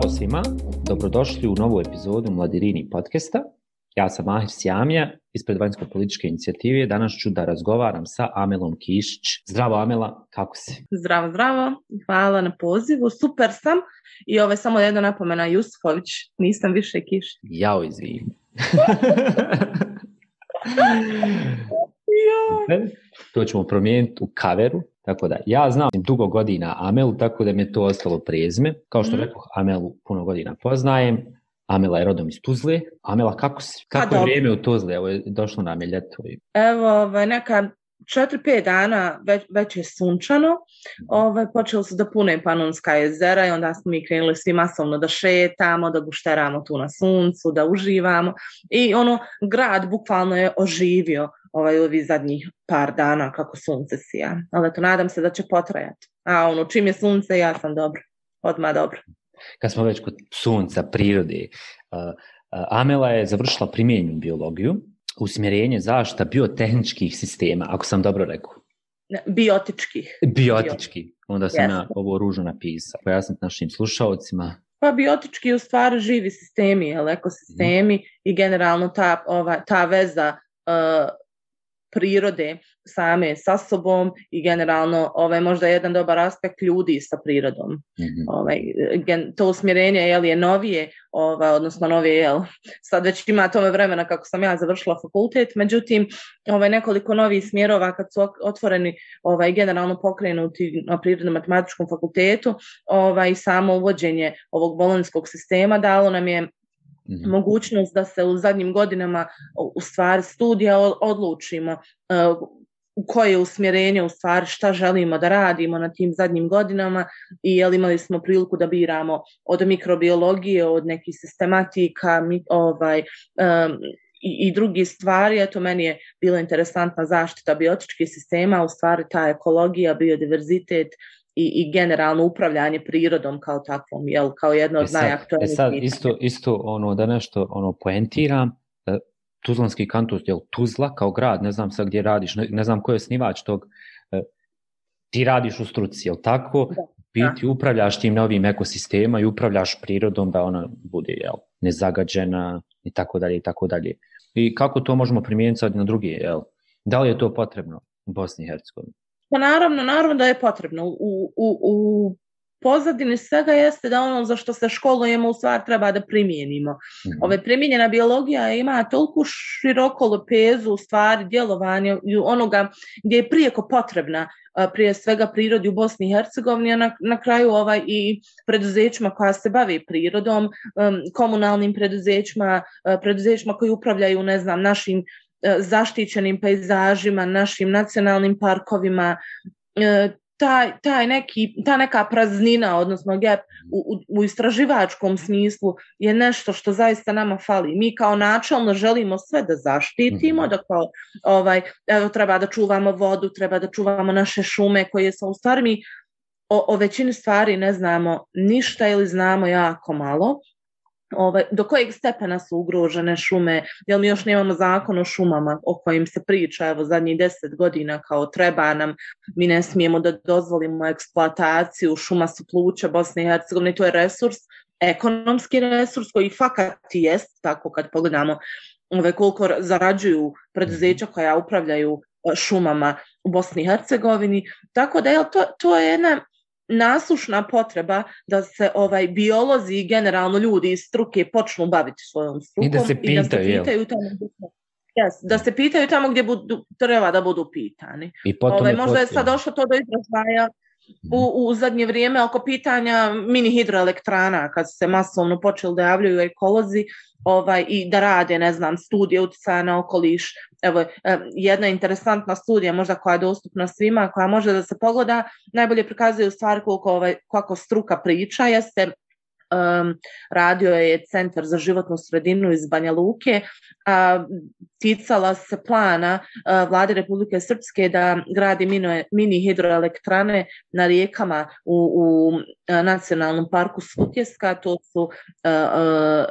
Zdravo svima, dobrodošli u novu epizodu Mladirini podcasta. Ja sam Mahir Sjamija, ispred vanjsko-političke inicijative. Danas ću da razgovaram sa Amelom Kišić. Zdravo Amela, kako si? Zdravo, zdravo. Hvala na pozivu. Super sam. I ovo je samo jedna napomena, Jusufović, nisam više Kišić. Jao, izvim. to ćemo promijeniti u kaveru. Tako da, ja znam dugo godina Amelu, tako da mi je to ostalo prezme. Kao što mm. rekao, Amelu puno godina poznajem. Amela je rodom iz Tuzle. Amela, kako, si, pa kako je vrijeme u Tuzle? Evo je došlo nam je ljeto. Evo, ovaj, neka 4-5 dana već, već je sunčano, ovaj, počeli su da pune Panonska jezera i onda smo mi krenuli svi masovno da šetamo, da gušteramo tu na suncu, da uživamo i ono, grad bukvalno je oživio ovaj, ovi zadnjih par dana kako sunce sija. Ali to nadam se da će potrajati. A ono, čim je sunce, ja sam dobro. Odmah dobro. Kad smo već kod sunca, prirode, uh, Amela je završila primjenju biologiju, usmjerenje zašta biotehničkih sistema, ako sam dobro rekao. Biotičkih. Biotički. Onda sam yes. ja ovo ružno napisao. Pojasniti našim slušalcima. Pa biotički u stvari živi sistemi, ekosistemi mm. i generalno ta, ova, ta veza uh, prirode same sa sobom i generalno ovaj možda jedan dobar aspekt ljudi sa prirodom. Mm -hmm. Ovaj gen, to usmjerenje je je novije, ovaj odnosno novije je sad već ima tome vremena kako sam ja završila fakultet, međutim ovaj nekoliko novih smjerova kad su otvoreni ovaj generalno pokrenuti na prirodno matematičkom fakultetu, ovaj samo uvođenje ovog bolonjskog sistema dalo nam je -hmm. mogućnost da se u zadnjim godinama u stvari studija odlučimo uh, u koje usmjerenje u stvari šta želimo da radimo na tim zadnjim godinama i jel imali smo priliku da biramo od mikrobiologije, od nekih sistematika, mi, ovaj, um, i, i drugi stvari, eto meni je bila interesantna zaštita biotičkih sistema, u stvari ta ekologija, biodiverzitet, i, i generalno upravljanje prirodom kao takvom, jel, kao jedno od e najaktualnijih. E sad, isto, isto ono, da nešto ono, poentiram, e, Tuzlanski kantus, jel, Tuzla kao grad, ne znam sad gdje radiš, ne, ne znam ko je snivač tog, e, ti radiš u struci, jel tako? Da. Biti upravljaš tim novim ekosistema i upravljaš prirodom da ona bude jel, nezagađena i tako dalje i tako dalje. I kako to možemo primijeniti sad na drugi, jel? Da li je to potrebno u Bosni i Hercegovini? Pa naravno, naravno da je potrebno. U, u, u pozadini svega jeste da ono za što se školujemo u stvar treba da primijenimo. Mm -hmm. Ove primjenjena biologija ima toliko široko lepezu u stvari djelovanja onoga gdje je prijeko potrebna prije svega prirodi u Bosni i Hercegovini, a na, na kraju ovaj i preduzećima koja se bave prirodom, komunalnim preduzećima, preduzećima koji upravljaju, ne znam, našim zaštićenim pejzažima, našim nacionalnim parkovima, e, taj, taj neki, ta neka praznina, odnosno gap u, u, u istraživačkom smislu je nešto što zaista nama fali. Mi kao načalno želimo sve da zaštitimo, mhm. da kao, ovaj, evo, treba da čuvamo vodu, treba da čuvamo naše šume koje su u stvari mi o, o većini stvari ne znamo ništa ili znamo jako malo ovaj, do kojeg stepena su ugrožene šume, jel mi još nemamo zakon o šumama o kojim se priča evo zadnjih deset godina kao treba nam, mi ne smijemo da dozvolimo eksploataciju, šuma su pluća Bosne i Hercegovine, to je resurs, ekonomski resurs koji fakat jest, tako kad pogledamo ove, koliko zarađuju preduzeća koja upravljaju e, šumama u Bosni i Hercegovini, tako da je to, to je jedna nasušna potreba da se ovaj biolozi i generalno ljudi iz struke počnu baviti svojom strukom i da se pitaju, i da se pitaju tamo gdje yes, da se pitaju tamo gdje budu, treba da budu pitani. I ovaj, možda je sad došlo to do izražaja u, u zadnje vrijeme oko pitanja mini hidroelektrana kad se masovno počeli da javljaju ekolozi ovaj, i da rade, ne znam, studije utjecaja na okoliš. Evo, e, jedna interesantna studija, možda koja je dostupna svima, koja može da se pogleda, najbolje prikazuje u stvari koliko, ovaj, kako struka priča, jeste um, radio je Centar za životnu sredinu iz Banja Luke, a, ticala se plana a, vlade Republike Srpske da gradi mino, mini hidroelektrane na rijekama u, u e, nacionalnom parku Sutjeska, to su a, a,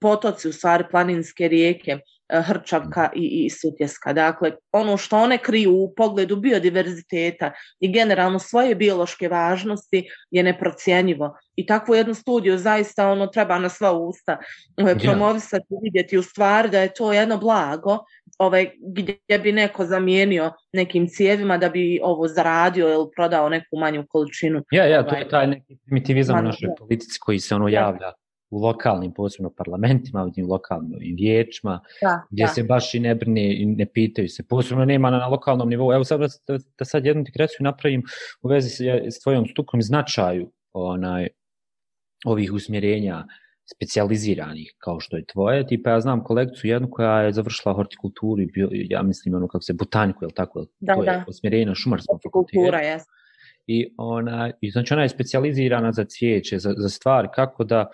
potoci, u stvari planinske rijeke, Hrčavka i, i Sutjeska. Dakle, ono što one kriju u pogledu biodiverziteta i generalno svoje biološke važnosti je neprocijenjivo i takvu jednu studiju zaista ono treba na sva usta ovaj, promovisati i vidjeti u stvari da je to jedno blago ovaj, gdje bi neko zamijenio nekim cijevima da bi ovo zaradio ili prodao neku manju količinu. Ja, ja, to je ovaj, taj neki primitivizam u našoj politici koji se ono javlja u lokalnim, posebno parlamentima, u lokalnim vijećima, da, gdje da. se baš i ne brne i ne pitaju se. Posebno nema na, na lokalnom nivou. Evo sad da, da sad jednu digresiju napravim u vezi s, s tvojom stukom značaju onaj, ovih usmjerenja specijaliziranih kao što je tvoje. Tipa ja znam kolekciju jednu koja je završila hortikulturu i bio, ja mislim ono kako se botaniku, je tako? Da, to da. je usmjerenje na šumarskom fakultetu. Jes. I, ona, I znači ona je specijalizirana za cvijeće, za, za stvari kako da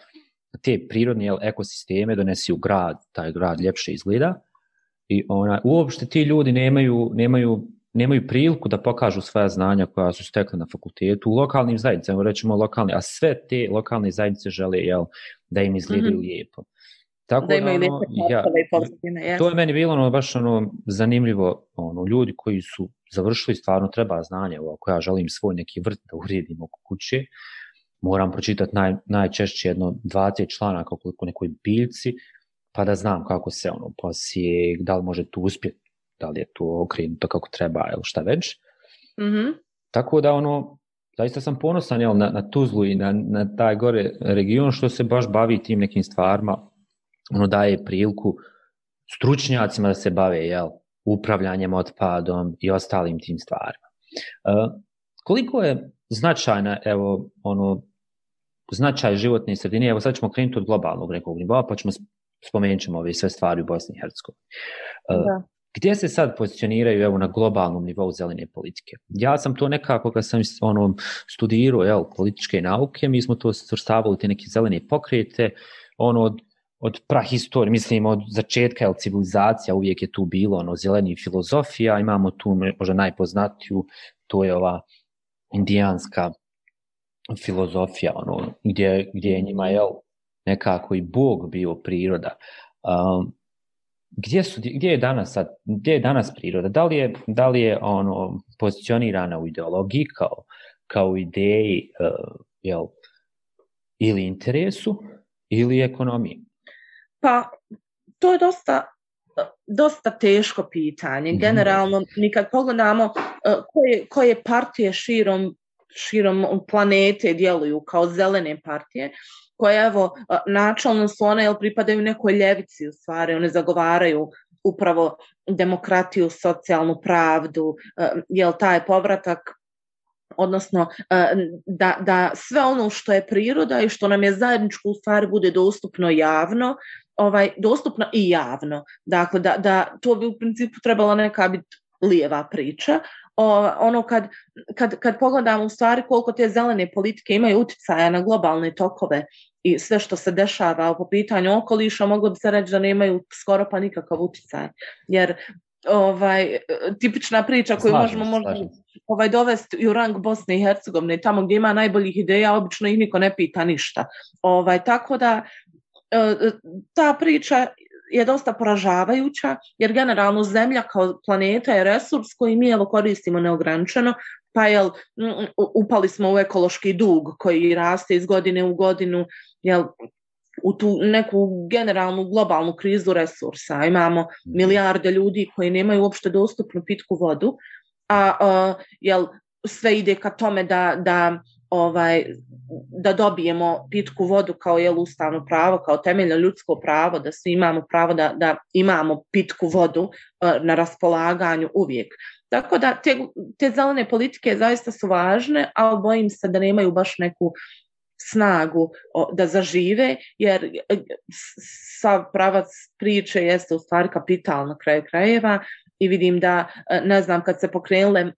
te prirodne jel, ekosisteme donesi u grad, taj grad ljepše izgleda. I ona, uopšte ti ljudi nemaju, nemaju nemaju priliku da pokažu svoja znanja koja su stekli na fakultetu u lokalnim zajednicama, rećemo lokalni, a sve te lokalne zajednice žele jel, da im izgledaju mm -hmm. lijepo. Tako da, imaju ono, ja, To je meni bilo ono, baš ono, zanimljivo, ono, ljudi koji su završili stvarno treba znanje, ovo, ako ja želim svoj neki vrt da uredim oko kuće, moram pročitati naj, najčešće jedno 20 članaka koliko nekoj biljci, pa da znam kako se ono posije, da li može tu uspjeti da li je to okrenuto kako treba ili šta već. Mm -hmm. Tako da ono, zaista sam ponosan jel, na, na Tuzlu i na, na taj gore region što se baš bavi tim nekim stvarima, ono daje priliku stručnjacima da se bave jel, upravljanjem otpadom i ostalim tim stvarima. Uh, koliko je značajna, evo, ono, značaj životne sredine, evo sad ćemo krenuti od globalnog nekog nivoa, pa ćemo spomenut ćemo ove sve stvari u Bosni i Hercegovini. Uh, Gdje se sad pozicioniraju evo, na globalnom nivou zelene politike? Ja sam to nekako, kad sam ono, studirao jel, političke nauke, mi smo to svrstavali te neke zelene pokrete, ono, od, od prahistorije, mislim, od začetka jel, civilizacija, uvijek je tu bilo ono, zeleni filozofija, imamo tu možda najpoznatiju, to je ova indijanska filozofija, ono, gdje, gdje je njima jel, nekako i Bog bio priroda. Um, gdje su gdje je danas sad gdje je danas priroda da li je da li je ono pozicionirana u ideologiji kao kao ideji uh, jel ili interesu ili ekonomiji pa to je dosta dosta teško pitanje mhm. generalno nikad pogledamo uh, koje koje partije širom širom planete djeluju kao zelene partije koje evo načalno su one jel pripadaju nekoj ljevici u stvari, one zagovaraju upravo demokratiju, socijalnu pravdu, jel taj povratak odnosno da, da sve ono što je priroda i što nam je zajedničko u stvari bude dostupno javno, ovaj dostupno i javno. Dakle da, da to bi u principu trebala neka biti lijeva priča, o, ono kad, kad, kad pogledamo u stvari koliko te zelene politike imaju utjecaja na globalne tokove i sve što se dešava po pitanju okoliša, moglo bi se reći da nemaju skoro pa nikakav utjecaj. Jer ovaj tipična priča koju slažem, možemo možda ovaj dovesti u rang Bosne i Hercegovine tamo gdje ima najboljih ideja obično ih niko ne pita ništa ovaj tako da e, ta priča je dosta poražavajuća, jer generalno Zemlja kao planeta je resurs koji mi evo koristimo neograničeno, pa jel, upali smo u ekološki dug koji raste iz godine u godinu, jel, u tu neku generalnu globalnu krizu resursa. Imamo mhm. milijarde ljudi koji nemaju uopšte dostupnu pitku vodu, a, a jel, sve ide ka tome da, da ovaj da dobijemo pitku vodu kao je ustavno pravo, kao temeljno ljudsko pravo, da svi imamo pravo da, da imamo pitku vodu eh, na raspolaganju uvijek. Tako da te, te zelene politike zaista su važne, ali bojim se da nemaju baš neku snagu o, da zažive, jer eh, sav pravac priče jeste u stvari kapital na kraju krajeva i vidim da, eh, ne znam, kad se pokrenule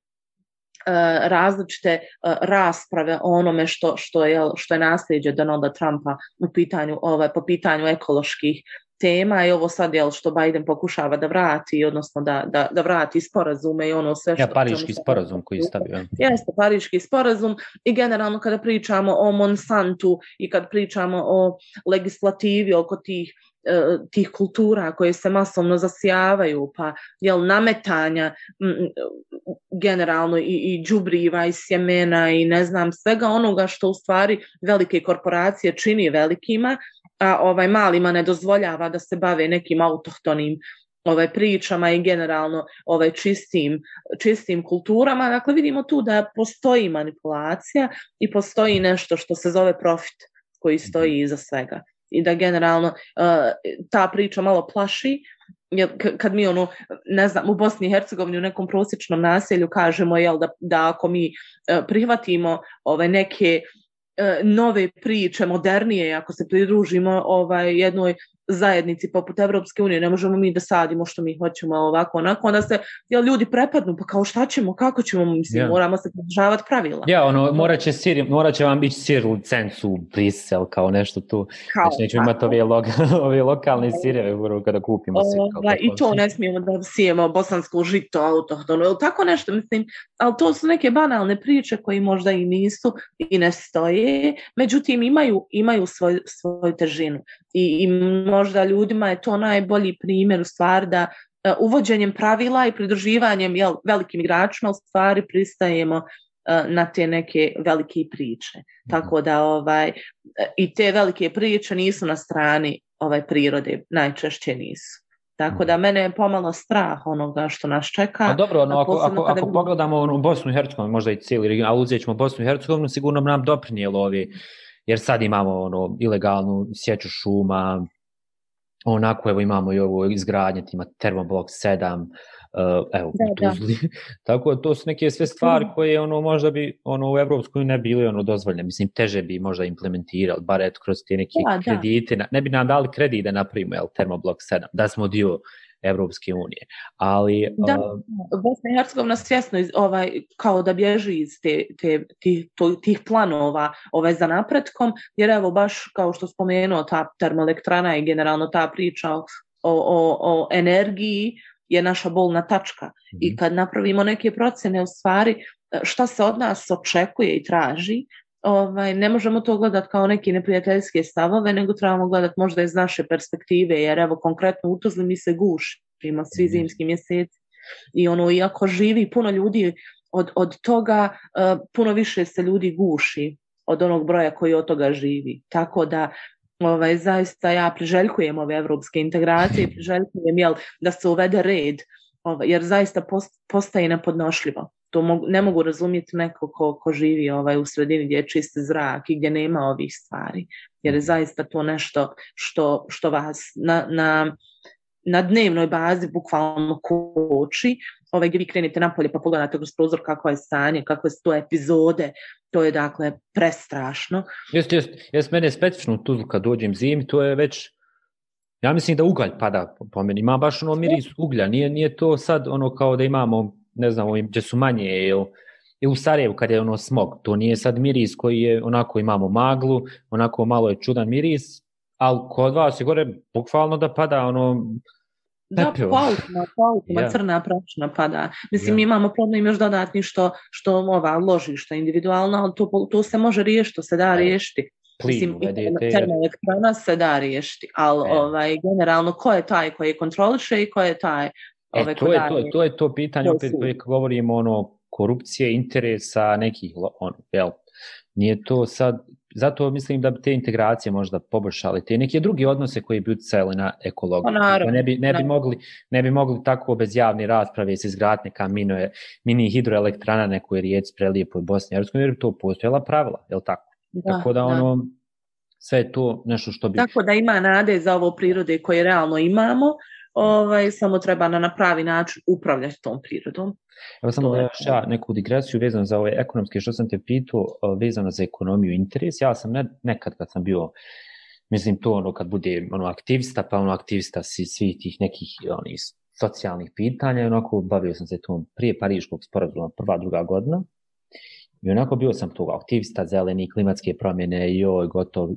različite e, rasprave o onome što, što, je, što je nasljeđe Donalda Trumpa u pitanju, ovaj, po pitanju ekoloških tema i ovo sad je što Biden pokušava da vrati, odnosno da, da, da vrati sporazume i ono sve što... Ja, pariški sporazum koji stavio. Jeste, pariški sporazum i generalno kada pričamo o Monsantu i kad pričamo o legislativi oko tih tih kultura koje se masovno zasijavaju, pa jel, nametanja m, generalno i, i džubriva i sjemena i ne znam svega onoga što u stvari velike korporacije čini velikima, a ovaj malima ne dozvoljava da se bave nekim autohtonim ovaj pričama i generalno ovaj čistim čistim kulturama dakle vidimo tu da postoji manipulacija i postoji nešto što se zove profit koji stoji mhm. iza svega i da generalno uh, ta priča malo plaši jer kad mi ono ne znam u Bosni i Hercegovini u nekom prosječnom naselju kažemo jel da da ako mi uh, prihvatimo ove neke e, nove priče modernije ako se pridružimo ovaj jednoj zajednici poput Evropske unije, ne možemo mi da sadimo što mi hoćemo ovako, onako, onda se jel, ljudi prepadnu, pa kao šta ćemo, kako ćemo, mislim, yeah. moramo se podržavati pravila. Ja, ono, morat će, sir, morat će vam biti sir licencu Brisel, kao nešto tu, kao, znači nećemo imati ove, lo, ove lokalne sireve kada kupimo sir. Kao, da, I to ne smijemo da sijemo bosansko žito, autohtono, ili tako nešto, mislim, ali to su neke banalne priče koji možda i nisu i ne stoje, međutim imaju, imaju svoj, svoju težinu i, i možda ljudima je to najbolji primjer u stvari da uh, uvođenjem pravila i pridruživanjem jel, velikim igračima u stvari pristajemo uh, na te neke velike priče. Mm. Tako da ovaj i te velike priče nisu na strani ovaj prirode, najčešće nisu. Tako da mene je pomalo strah onoga što nas čeka. A dobro, no, ako, ako, ako pogledamo u Bosnu i Hercegovinu, možda i cijeli region, ali uzet ćemo Bosnu i Hercegovinu, sigurno nam doprinijelo ovi jer sad imamo ono ilegalnu sjeću šuma, onako evo imamo i ovo izgradnje, ima termoblok 7, uh, evo, da, Tuzli. Da. Tako da to su neke sve stvari mm. koje ono možda bi ono u Evropskoj ne bili ono dozvoljene. Mislim, teže bi možda implementirali, bar eto kroz te neke da, kredite. Da. Ne bi nam dali kredit da napravimo jel, termoblok 7, da smo dio Evropske unije. Ali, da, uh, Bosna i Hercegovina svjesno iz, ovaj, kao da bježi iz te, te, tih, to, tih planova ovaj, za napretkom, jer evo baš kao što spomenuo ta termoelektrana i generalno ta priča o, o, o energiji je naša bolna tačka. Mm. I kad napravimo neke procene u stvari šta se od nas očekuje i traži, ovaj, ne možemo to gledati kao neki neprijateljske stavove, nego trebamo gledati možda iz naše perspektive, jer evo konkretno u Tuzli mi se gušimo svi mhm. zimski mjeseci i ono, iako živi puno ljudi od, od toga, uh, puno više se ljudi guši od onog broja koji od toga živi. Tako da, ovaj, zaista ja priželjkujem ove evropske integracije, priželjkujem jel, da se uvede red, ovaj, jer zaista post, postaje nepodnošljivo to mogu, ne mogu razumjeti neko ko, ko živi ovaj, u sredini gdje je čist zrak i gdje nema ovih stvari. Jer je zaista to nešto što, što vas na, na, na dnevnoj bazi bukvalno koči. Ovaj, gdje vi krenete napolje pa pogledate kroz prozor kako je stanje, kako su to epizode, to je dakle prestrašno. Jeste, jeste, jeste mene specifično tu kad dođem zimi, to je već Ja mislim da ugalj pada po meni. Ima baš ono miris uglja. Nije, nije to sad ono kao da imamo ne znam, ovim gdje su manje, ili, ili u Sarajevu kad je ono smog, to nije sad miris koji je, onako imamo maglu, onako malo je čudan miris, ali kod vas je gore bukvalno da pada ono Da, po autima, po autima yeah. crna prašna pada. Mislim, yeah. mi imamo problem još dodatni što, što ova ložišta individualna, ali to, to se može riješiti, to se da riješiti. Mislim, termoelektrana se da riješiti, ali yeah. ovaj, generalno ko je taj koji kontroliše i ko je taj E, ove to, je, to, to je to pitanje, opet uvijek govorimo ono, korupcije, interesa nekih, ono, jel, nije to sad, zato mislim da bi te integracije možda poboljšali, te neke druge odnose koji bi utjecali na ekologiju. Pa naravno, ne, bi, ne, bi mogli, ne bi mogli tako bez javne rasprave se izgraditi neka mino, mini hidroelektrana nekoj rijeci prelijepo u Bosni i jer bi to postojala pravila, je tako? Da, tako da, ono, da. sve je to nešto što bi... Tako da ima nade za ovo prirode koje realno imamo, ovaj, samo treba na, na pravi način upravljati tom prirodom. Evo samo da još ja neku digresiju vezano za ove ekonomske, što sam te pitao, vezano za ekonomiju interes. Ja sam ne, nekad kad sam bio, mislim to ono kad bude ono aktivista, pa ono aktivista si, svih tih nekih onih socijalnih pitanja, onako bavio sam se tom prije Pariškog sporazuma, prva, druga godina. I onako bio sam tu aktivista, zeleni, klimatske promjene, joj, gotov,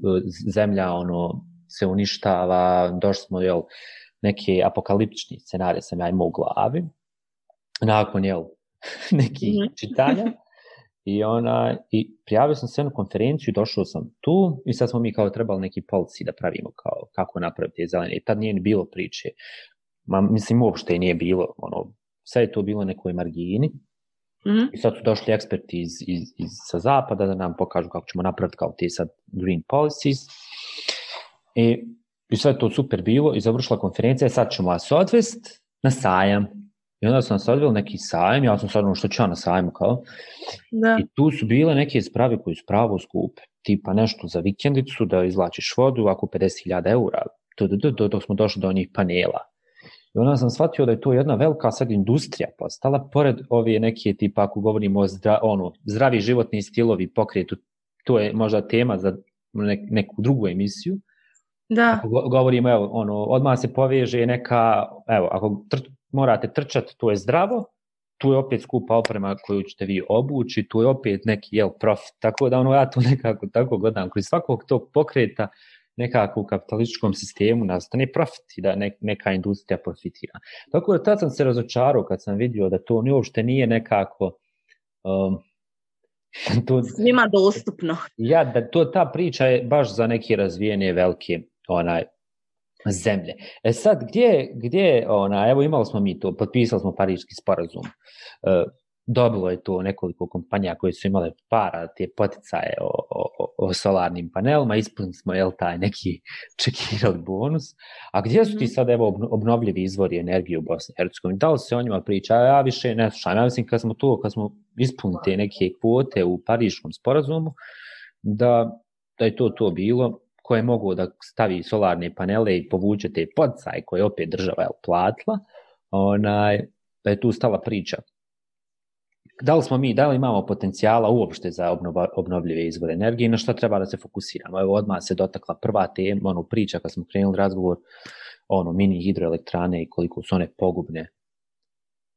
zemlja, ono, se uništava, došli smo, jel, neke apokaliptični scenarije sam ja imao u glavi, nakon, jel, nekih mm -hmm. čitanja. I, ona, I prijavio sam se na konferenciju, došao sam tu i sad smo mi kao trebali neki polici da pravimo kao kako napraviti zelene. I tad nije ni bilo priče. Ma, mislim, uopšte nije bilo. Ono, sve je to bilo nekoj margini. Mm -hmm. I sad su došli eksperti iz, iz, iz, sa zapada da nam pokažu kako ćemo napraviti kao te sad green policies. I, i sve to super bilo i završila konferencija sad ćemo vas odvest na sajam. I onda sam se odveli neki sajam, ja sam sad ono što ću ja na sajmu kao. Da. I tu su bile neke sprave koje su pravo skupe. Tipa nešto za vikendicu, da izlačiš vodu, ako 50.000 eura. Dok smo došli do onih panela. I onda sam shvatio da je to jedna velika sad industrija postala, pored ove neke tipa, ako govorimo o zdra, ono, zdravi životni stilovi pokretu, to je možda tema za nek, neku drugu emisiju. Da. Ako govorimo, evo, ono, odmah se poveže neka, evo, ako tr, morate trčati, to je zdravo, tu je opet skupa oprema koju ćete vi obući, tu je opet neki jel, profit, tako da ono, ja to nekako tako gledam, kroz svakog tog pokreta, nekako u kapitalističkom sistemu nastane profit i da neka industrija profitira. Tako da tad sam se razočarao kad sam vidio da to ni uopšte nije nekako um, to, svima dostupno. Ja, da to ta priča je baš za neke razvijene velike onaj zemlje. E sad, gdje, gdje ona, evo imali smo mi to, potpisali smo pariški sporazum, e, dobilo je to nekoliko kompanija koje su imale para, te poticaje o, o, o solarnim panelima, ispunili smo, jel, taj neki čekirali bonus. A gdje su ti mhm. sad, evo, obnovljivi izvori energije u Bosni i Hercegovini? Da li se o njima priča? Ja više ne slušam. Ja mislim, kad smo to, kad smo ispunili te neke kvote u pariškom sporazumu, da, da je to to bilo, koje mogu da stavi solarne panele i povuče te podcaje koje opet država je platila, onaj, da je tu stala priča da li smo mi, da li imamo potencijala uopšte za obnova, obnovljive izvore energije i na šta treba da se fokusiramo. Evo odmah se dotakla prva tema, ono priča kad smo krenuli razgovor ono mini hidroelektrane i koliko su one pogubne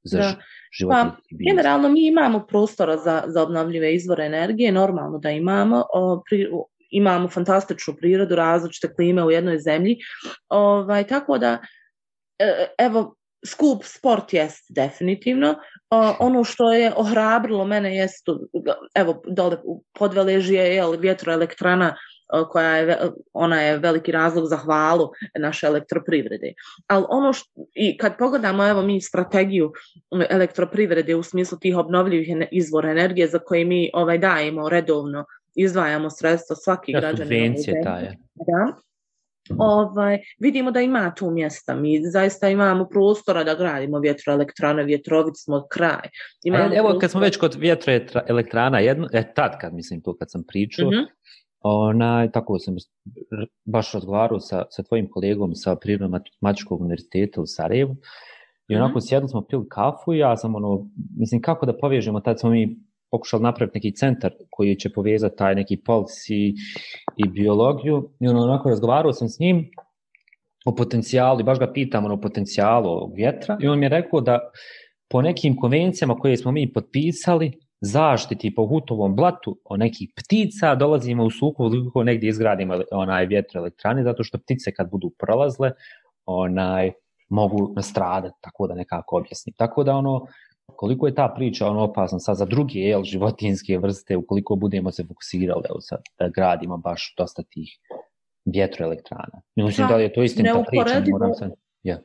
za da. život. Pa, generalno mi imamo prostora za, za obnovljive izvore energije, normalno da imamo. O, pri, imamo fantastičnu prirodu, različite klime u jednoj zemlji. Ovaj, tako da, e, evo, skup sport jest definitivno. ono što je ohrabrilo mene jest, evo, dole u podveležije je vjetroelektrana koja je, ona je veliki razlog za hvalu naše elektroprivrede. Ali ono što, i kad pogledamo, evo mi strategiju elektroprivrede u smislu tih obnovljivih izvora energije za koje mi ovaj dajemo redovno, izdvajamo sredstva svaki ja, građanin. Subvencije. Da ovaj, vidimo da ima tu mjesta. Mi zaista imamo prostora da gradimo vjetroelektrane, vjetrovic smo kraj. Imamo evo, prostora... kad smo već kod vjetroelektrana, jedno, e, tad kad mislim tu kad sam pričao, mm -hmm. ona, tako sam baš razgovarao sa, sa tvojim kolegom sa Prirodno matematičkog univerziteta u Sarajevu i onako mm -hmm. sjedli smo pili kafu i ja sam ono, mislim kako da povežemo, tad smo mi pokušali napraviti neki centar koji će povezati taj neki pols i, i biologiju. I ono, onako razgovarao sam s njim o potencijalu i baš ga pitam ono, o potencijalu vjetra i on mi je rekao da po nekim konvencijama koje smo mi potpisali zaštiti po hutovom blatu o nekih ptica dolazimo u suku ukoliko negdje izgradimo onaj vjetroelektrane zato što ptice kad budu prolazle onaj mogu nastradati tako da nekako objasnim. Tako da ono koliko je ta priča ono opasna sad za druge jel, životinske vrste ukoliko budemo se fokusirali evo sad, da gradimo baš dosta tih vjetroelektrana. Mislim da li je to istina priča, moram se... Ja.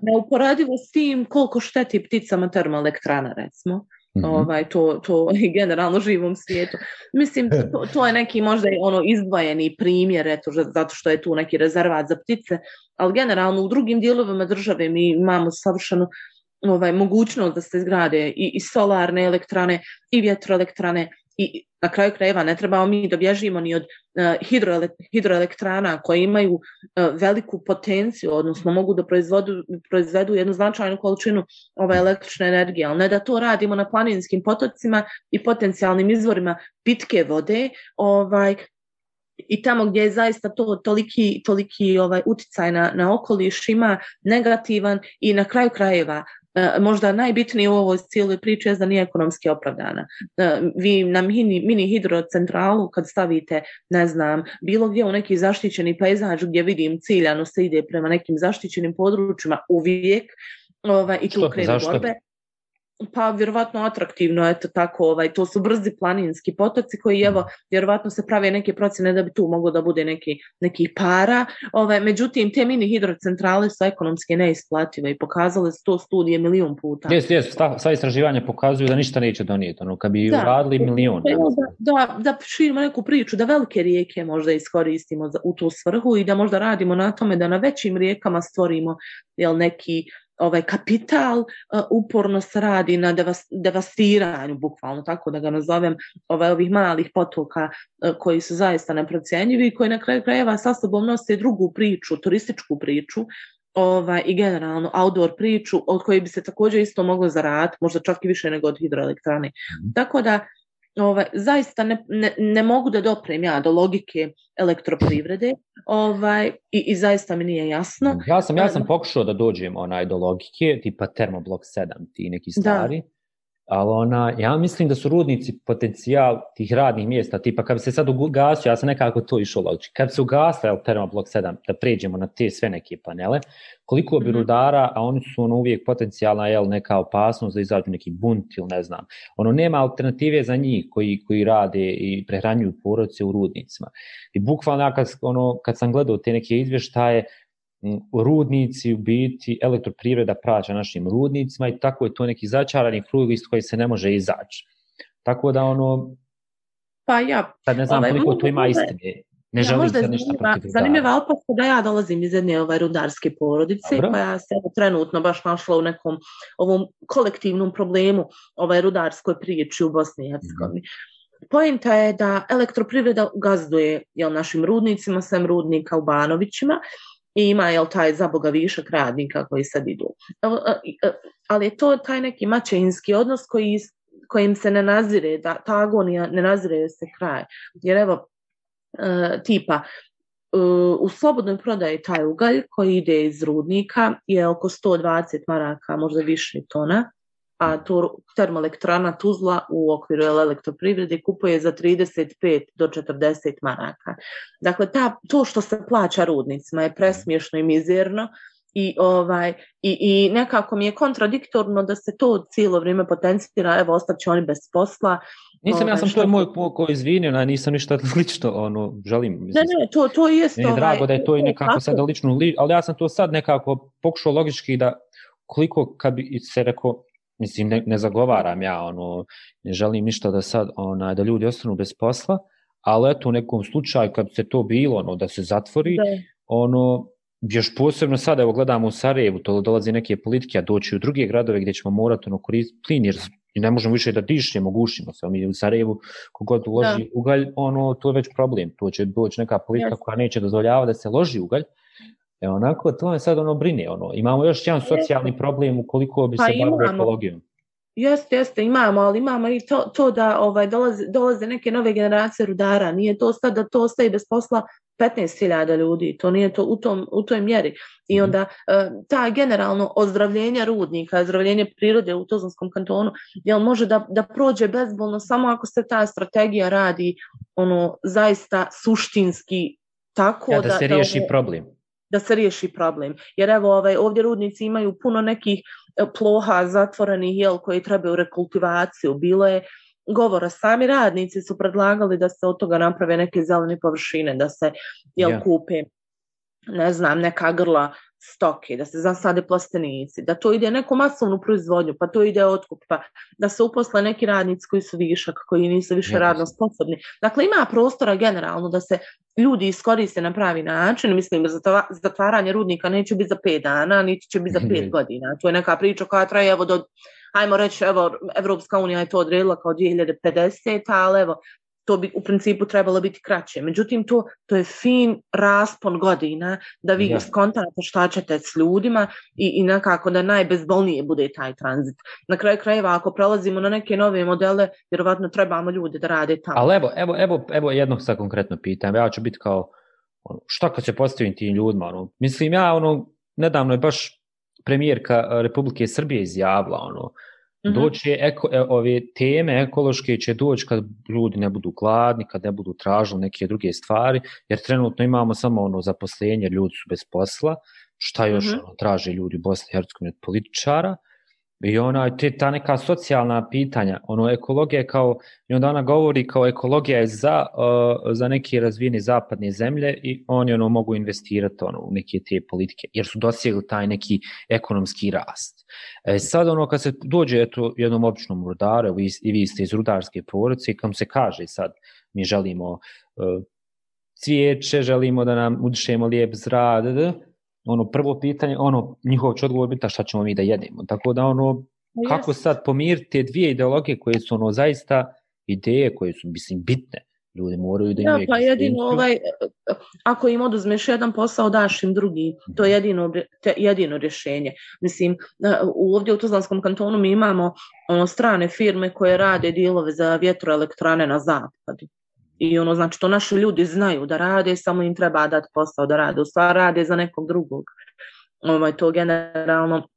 Neuporadivo s tim koliko šteti pticama termoelektrana, recimo. Mm -hmm. ovaj, to, to generalno živom svijetu. Mislim, to, to je neki možda ono izdvojeni primjer, eto, zato što je tu neki rezervat za ptice, ali generalno u drugim dijelovima države mi imamo savršeno ovaj, mogućnost da se izgrade i, i solarne elektrane i vjetroelektrane i na kraju krajeva ne trebamo mi da bježimo ni od uh, hidroele, hidroelektrana koje imaju uh, veliku potenciju, odnosno mogu da proizvodu, proizvedu jednu značajnu količinu ove električne energije, ali ne da to radimo na planinskim potocima i potencijalnim izvorima pitke vode, ovaj, i tamo gdje je zaista to toliki, toliki ovaj uticaj na, na okoliš ima negativan i na kraju krajeva možda najbitnije u ovoj cijeloj priči je da nije ekonomski opravdana. E, vi na mini, mini hidrocentralu kad stavite, ne znam, bilo gdje u neki zaštićeni pejzaž gdje vidim ciljano se ide prema nekim zaštićenim područjima uvijek ovaj, i tu krenu borbe. Pa vjerovatno atraktivno, eto tako, ovaj, to su brzi planinski potoci koji evo, vjerovatno se prave neke procjene da bi tu moglo da bude neki, neki para, ovaj, međutim te mini hidrocentrale su ekonomski neisplative i pokazale su to studije milijun puta. Jes, jes, sva istraživanja pokazuju da ništa neće donijeti, ono, kad bi da, uradili milion. Da, da, da širimo neku priču, da velike rijeke možda iskoristimo za, u tu svrhu i da možda radimo na tome da na većim rijekama stvorimo jel, neki ovaj kapital uh, uporno se radi na devas, devastiranju, bukvalno tako da ga nazovem, ovaj, ovih malih potoka uh, koji su zaista neprocjenjivi i koji na kraju krajeva sa sobom nose drugu priču, turističku priču, ovaj, i generalno outdoor priču od koje bi se također isto moglo zaraditi, možda čak i više nego od hidroelektrane. Mm. Tako da ovaj, zaista ne, ne, ne mogu da doprem ja do logike elektroprivrede ovaj, i, i zaista mi nije jasno. Ja sam, ja sam pokušao da dođem onaj do logike, tipa termoblok 7, ti neki stari. Da ali ona, ja mislim da su rudnici potencijal tih radnih mjesta, tipa kad bi se sad ugasio, ja sam nekako to išao logično, kad bi se ugasio Termoblok 7, da pređemo na te sve neke panele, koliko bi mhm. rudara, a oni su ono uvijek potencijalna, jel, neka opasnost da izađu neki bunt ili ne znam, ono nema alternative za njih koji, koji rade i prehranjuju porodice u rudnicima. I bukvalno, kad, ono, kad sam gledao te neke izvještaje, rudnici u biti elektroprivreda praća našim rudnicima i tako je to neki začarani krug iz koji se ne može izaći. Tako da ono pa ja sad ne znam ovaj, koliko to ima istine. Ne ja, želim se ništa protiv Zanimljiva opaska da ja dolazim iz jedne ovaj, rudarske porodice Dobro. koja se trenutno baš našla u nekom ovom kolektivnom problemu ovaj rudarskoj priječi u Bosni i Hercegovini. Mm. Poenta je da elektroprivreda gazduje jel, našim rudnicima, sem rudnika u Banovićima i ima jel taj za boga višak radnika koji sad idu. E, e, ali je to taj neki mačinski odnos koji, kojim se ne nazire, da, ta agonija ne nazire se kraj. Jer evo, e, tipa, e, u slobodnoj prodaji taj ugalj koji ide iz rudnika je oko 120 maraka, možda više tona, a to termoelektrana Tuzla u okviru elektroprivrede kupuje za 35 do 40 maraka. Dakle, ta, to što se plaća rudnicima je presmiješno i mizerno i, ovaj, i, i nekako mi je kontradiktorno da se to cijelo vrijeme potencira, evo, ostaće oni bez posla. Nisam, ovaj, ja sam što... to moj ko izvinio, nisam ništa lično, ono, želim. Mislim, ne, ne, to, to je. Meni je drago ovaj, da je to i nekako sad lično, ali ja sam to sad nekako pokušao logički da koliko kad bi se rekao, mislim ne, ne zagovaram ja ono ne želim ništa da sad ona da ljudi ostanu bez posla ali eto u nekom slučaju kad se to bilo ono da se zatvori da. ono još posebno sada evo gledamo u Sarajevu to dolazi neke politike a doći u druge gradove gdje ćemo morati ono koristiti plin jer ne možemo više da dišemo, gušimo se, mi u Sarajevu kogod uloži da. ugalj, ono, to je već problem, to će doći neka politika yes. koja neće dozvoljava da se loži ugalj, E onako, to me sad ono brine, ono, imamo još jedan socijalni problem ukoliko bi pa se bavili ekologijom. Jeste, jeste, imamo, ali imamo i to, to da ovaj, dolaze, dolaze neke nove generacije rudara, nije to sad da to ostaje bez posla 15.000 ljudi, to nije to u, tom, u toj mjeri. I mhm. onda e, ta generalno ozdravljenje rudnika, ozdravljenje prirode u Tuzlanskom kantonu, jel može da, da prođe bezbolno samo ako se ta strategija radi ono zaista suštinski tako ja, da, da se riješi da, problem da se riješi problem. Jer evo ovaj, ovdje rudnici imaju puno nekih e, ploha zatvorenih jel, koji trebaju rekultivaciju. Bilo je govora, sami radnici su predlagali da se od toga naprave neke zelene površine, da se jel, yeah. kupe ne znam, neka grla stoke, da se zasade plastenici, da to ide neku masovnu proizvodnju, pa to ide otkup, pa da se uposle neki radnici koji su višak, koji nisu više yes. radno sposobni. Dakle, ima prostora generalno da se ljudi iskoriste na pravi način, mislim, zatvaranje rudnika neće biti za pet dana, niti će biti za pet godina. To je neka priča koja traje, evo, do, ajmo reći, evo, Evropska unija je to odredila kao 2050, ali evo, to bi u principu trebalo biti kraće. Međutim, to, to je fin raspon godina da vi ja. skontate šta ćete s ljudima i, i nekako da najbezbolnije bude taj tranzit. Na kraju krajeva, ako prelazimo na neke nove modele, vjerovatno trebamo ljude da rade tamo. Ali evo, evo, evo, evo jedno sa konkretno pitam. Ja ću biti kao, ono, šta kad se postavim tim ljudima? Ono, mislim, ja, ono, nedavno je baš premijerka Republike Srbije izjavila, ono, Mm -hmm. Doći eko, e, ove teme ekološke će doći kad ljudi ne budu gladni, kad ne budu tražili neke druge stvari, jer trenutno imamo samo ono zaposlenje, ljudi su bez posla, šta još mm -hmm. ono, traže ljudi u Bosni i Hercegovini od političara, I ona, te, ta neka socijalna pitanja, ono, ekologija kao, i onda ona govori kao ekologija je za, uh, za neke razvijene zapadne zemlje i oni ono mogu investirati ono, u neke te politike, jer su dosegli taj neki ekonomski rast. E, sad ono, kad se dođe eto, jednom običnom rudaru, vi, i vi ste iz rudarske porodice, kam se kaže sad, mi želimo uh, cvijeće, želimo da nam udišemo lijep zrad, ono prvo pitanje, ono njihov će odgovor biti šta ćemo mi da jedemo. Tako da ono no, kako sad pomiriti te dvije ideologije koje su ono zaista ideje koje su mislim bitne. Ljudi moraju da imaju... Ja, pa jedino ovaj, ako im oduzmeš jedan posao, daš im drugi. To je mhm. jedino, te, jedino rješenje. Mislim, ovdje u Tuzlanskom kantonu mi imamo ono, strane firme koje rade dilove za vjetroelektrane na zapadu. I ono, znači, to naši ljudi znaju da rade, samo im treba dati posao da rade. U stvari rade za nekog drugog. Ovaj, to generalno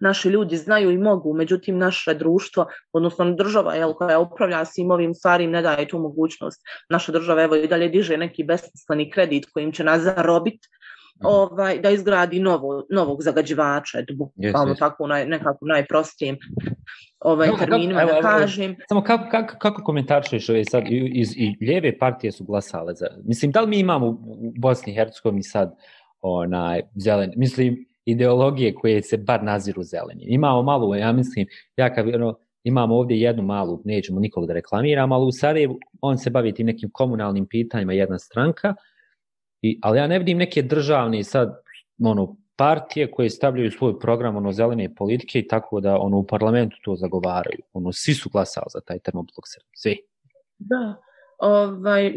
naši ljudi znaju i mogu, međutim naše društvo, odnosno država jel, koja upravlja svim ovim stvarima ne daje tu mogućnost. Naša država evo i dalje diže neki besmisleni kredit kojim će nas zarobiti ovaj, da izgradi novo, novog zagađivača, bukvalno yes, yes. tako naj, nekako najprostijem ovaj, no, terminima kako, da kažem. Samo kako, kako, kako komentaršeš ove sad, iz, i ljeve partije su glasale za, mislim, da li mi imamo u Bosni i Hercegovini sad onaj, zelen, mislim, ideologije koje se bar naziru zeleni. Imamo malo, ja mislim, ja kad, ono, imamo ovdje jednu malu, nećemo nikog da reklamiram, ali u Sarajevu on se bavi tim nekim komunalnim pitanjima, jedna stranka, i, ali ja ne vidim neke državne sad, ono, partije koje stavljaju svoj program ono zelene politike i tako da ono u parlamentu to zagovaraju. Ono svi su glasali za taj termoblok svi. Da. Ovaj,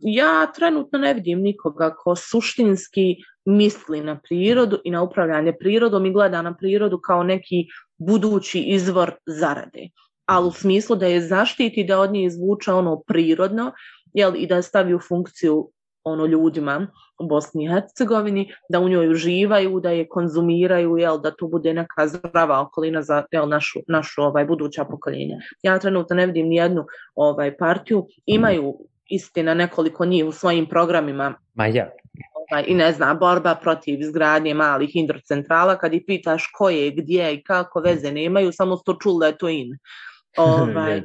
ja trenutno ne vidim nikoga ko suštinski misli na prirodu i na upravljanje prirodom i gleda na prirodu kao neki budući izvor zarade. Ali u smislu da je zaštiti da od nje izvuče ono prirodno jel, i da stavi u funkciju ono ljudima u Bosni i Hercegovini, da u njoj uživaju, da je konzumiraju, jel, da to bude neka zdrava okolina za jel, našu, našu ovaj, buduća pokoljenja. Ja trenutno ne vidim ni jednu ovaj, partiju, imaju istina nekoliko njih u svojim programima. Ma ja. Ovaj, I ne znam, borba protiv izgradnje malih hidrocentrala, kad ih pitaš ko je, gdje i kako veze nemaju, samo sto čuli da je to in. Ovaj,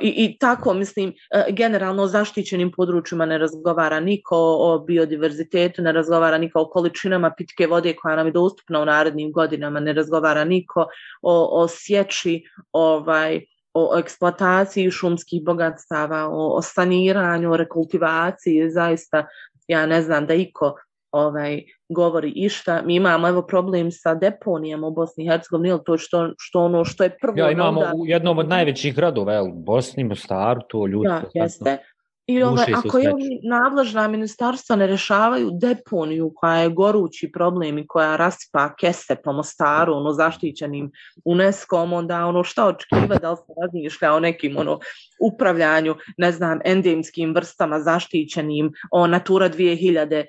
i, I tako, mislim, e, generalno o zaštićenim područjima ne razgovara niko o biodiverzitetu, ne razgovara niko o količinama pitke vode koja nam je dostupna u narednim godinama, ne razgovara niko o, o sječi, ovaj, o eksploataciji šumskih bogatstava, o, o saniranju, o rekultivaciji, zaista ja ne znam da iko ovaj govori išta. Mi imamo evo problem sa deponijama u Bosni i Hercegovini, to što, što ono što je prvo... Ja, imamo onda... u jednom od najvećih gradova, u Bosni, Mostaru, to ljudi... Ja, jeste. I ovaj, ako je nadležna ministarstva ne rešavaju deponiju koja je gorući problem i koja rasipa kese po Mostaru, ono zaštićenim UNESCO-om, onda ono šta očekiva da li se razmišlja o nekim ono, upravljanju, ne znam, endemskim vrstama zaštićenim, o Natura 2000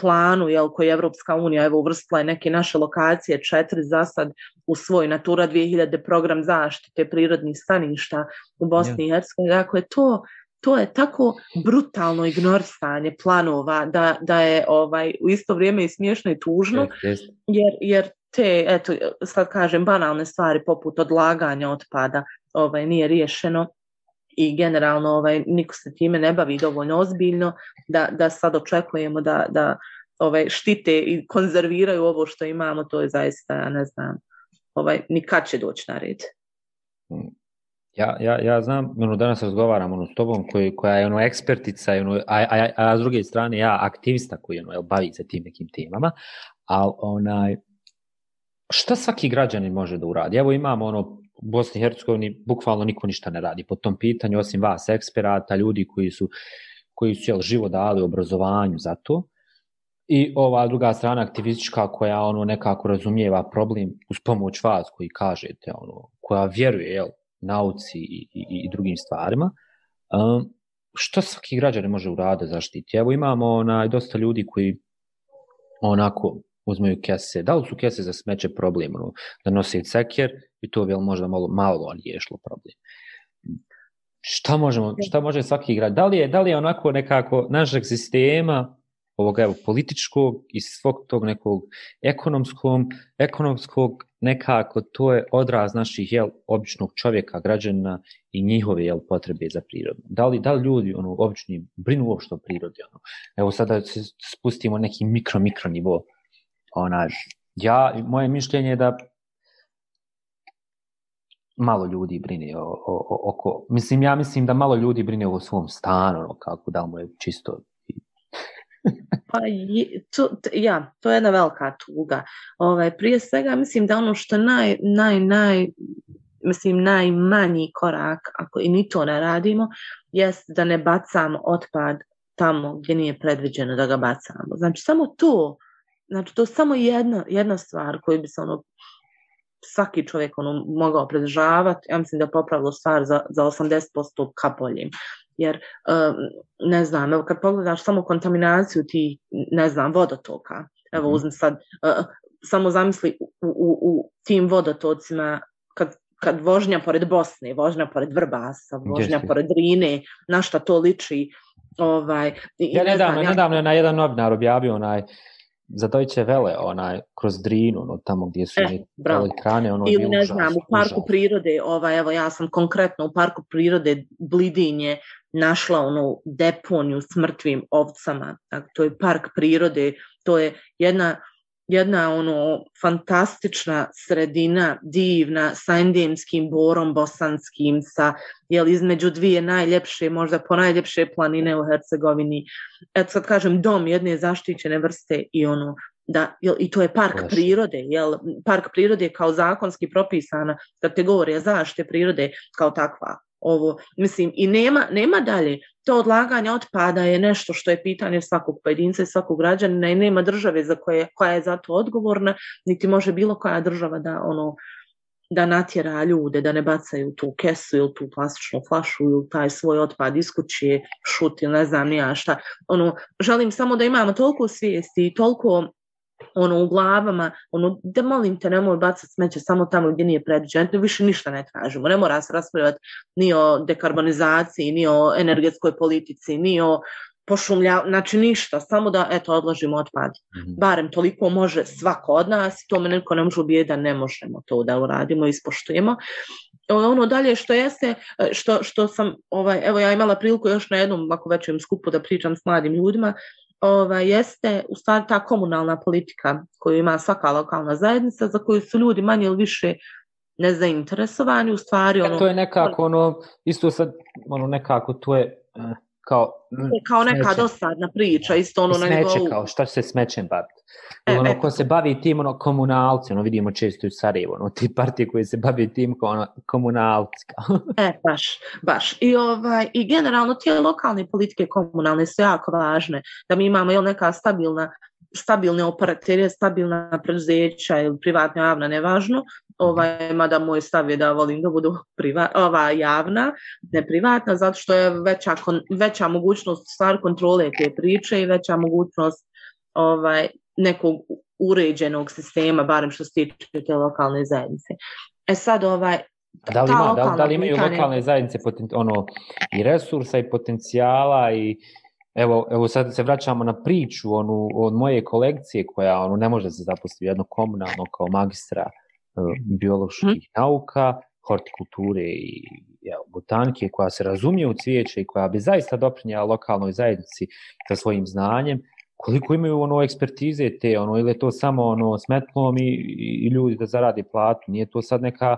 planu, jel, koji je Evropska unija evo uvrstila neke naše lokacije, četiri za sad u svoj Natura 2000 program zaštite prirodnih staništa u Bosni i Hercegovini. Dakle, to to je tako brutalno ignorisanje planova da, da je ovaj u isto vrijeme i smiješno i tužno jer, jer te eto sad kažem banalne stvari poput odlaganja otpada ovaj nije riješeno i generalno ovaj niko se time ne bavi dovoljno ozbiljno da, da sad očekujemo da, da ovaj štite i konzerviraju ovo što imamo to je zaista ne znam ovaj nikad će doći na red. Ja, ja, ja znam, ono, danas razgovaram ono, s tobom koji, koja je ono, ekspertica, ono, a, a, a, a s druge strane ja aktivista koji ono, bavi se tim nekim temama, ali onaj, šta svaki građanin može da uradi? Evo imamo ono, u Bosni i Hercegovini bukvalno niko ništa ne radi po tom pitanju, osim vas, eksperata, ljudi koji su, koji su jel, živo dali obrazovanju za to. I ova druga strana aktivistička koja ono nekako razumijeva problem uz pomoć vas koji kažete, ono, koja vjeruje jel, nauci i, i, i drugim stvarima. Um, što svaki građan može uraditi zaštiti? Evo imamo onaj, dosta ljudi koji onako uzmeju kese. Da li su kese za smeće problem? Ono, da nose ceker i to bi možda malo, malo riješilo problem. Šta, možemo, šta može svaki grad? Da li je, da li je onako nekako našeg sistema ovog evo, političkog i svog tog nekog ekonomskog, ekonomskog nekako to je odraz naših jel, običnog čovjeka, građana i njihove jel, potrebe za prirodu. Da li, da li ljudi ono, obični brinu uopšte o prirodi? Ono? Evo sada se spustimo neki mikro, mikro nivo. Ona, ja, moje mišljenje je da malo ljudi brine o, o, o, oko, mislim, ja mislim da malo ljudi brine o svom stanu, ono, kako da mu je čisto Pa je, to, ja, to je jedna velika tuga. Ovaj, prije svega mislim da ono što naj, naj, naj, mislim najmanji korak, ako i ni to ne radimo, jest da ne bacamo otpad tamo gdje nije predviđeno da ga bacamo. Znači samo to, znači to je samo jedna, jedna stvar koju bi se ono svaki čovjek ono mogao predržavati, ja mislim da popravilo stvar za, za 80% kapoljim jer ne znam, evo kad pogledaš samo kontaminaciju ti, ne znam, vodotoka, evo mhm. uzmi sad, samo zamisli u, u, u tim vodotocima kad, kad vožnja pored Bosne, vožnja pored Vrbasa, vožnja Jeste. pored Rine, na šta to liči, ovaj, ja nedavno, ja... nedavno na jedan novinar objavio onaj, za Deutsche Welle, onaj, kroz Drinu, ono, tamo gdje su eh, elektrane, ono, Ili ne užas, znam, u parku užas. prirode, ovaj, evo, ja sam konkretno u parku prirode Blidinje našla onu deponiju s mrtvim ovcama. Dakle, to je park prirode, to je jedna jedna ono fantastična sredina, divna, sa endemskim borom bosanskim, sa jel, između dvije najljepše, možda po najljepše planine u Hercegovini. Eto sad kažem, dom jedne zaštićene vrste i ono, da, jel, i to je park Prošli. prirode, jel, park prirode je kao zakonski propisana kategorija zaštite prirode kao takva ovo, mislim, i nema, nema dalje. To odlaganje otpada je nešto što je pitanje svakog pojedinca i svakog građanina i nema države za koje, koja je za to odgovorna, niti može bilo koja država da ono da natjera ljude da ne bacaju tu kesu ili tu plastičnu flašu ili taj svoj otpad iz kuće, šut ili ne znam nija šta. Ono, želim samo da imamo toliko svijesti i toliko ono u glavama, ono da molim te nemoj bacati smeće samo tamo gdje nije predviđeno, više ništa ne tražimo, ne mora se raspravljati ni o dekarbonizaciji, ni o energetskoj politici, ni o pošumlja, znači ništa, samo da eto odložimo otpad. Mm -hmm. Barem toliko može svako od nas, to me neko ne može ubijeti da ne možemo to da uradimo i ispoštujemo. Ono dalje što jeste, što, što sam, ovaj, evo ja imala priliku još na jednom ovako većem skupu da pričam s mladim ljudima, ovaj, jeste u stvari ta komunalna politika koju ima svaka lokalna zajednica za koju su ljudi manje ili više nezainteresovani u stvari. E, ono, to je nekako ono, isto sad, ono nekako to je uh, kao... Kao neka smeće. dosadna priča, isto ono smeće, na nivou... kao šta se smećem baviti. E, ono, e, ko se bavi tim, ono, komunalci, ono, vidimo često u Sarajevo, ono, ti partije koji se bavi tim, kao, ono, komunalci. e, baš, baš. I, ovaj, I generalno, tije lokalne politike komunalne su jako važne, da mi imamo, jel, neka stabilna stabilne operatere, stabilna preduzeća ili privatna javna, nevažno, ovaj, mada moj stav je da volim da budu priva, ova, javna, ne privatna, zato što je veća, kon, veća mogućnost stvar kontrole te priče i veća mogućnost ovaj, nekog uređenog sistema, barem što se tiče te lokalne zajednice. E sad, ovaj, da li, ima, da, da li imaju pitanje... lokalne zajednice poten, ono, i resursa i potencijala i Evo, evo sad se vraćamo na priču onu, od moje kolekcije koja ono, ne može se zaposliti jedno komunalno kao magistra uh, bioloških hmm. nauka, hortikulture i evo, botanike koja se razumije u cvijeće i koja bi zaista doprinjala lokalnoj zajednici sa svojim znanjem, koliko imaju ono ekspertize te, ono, ili je to samo ono smetlom i, i, i ljudi da zaradi platu, nije to sad neka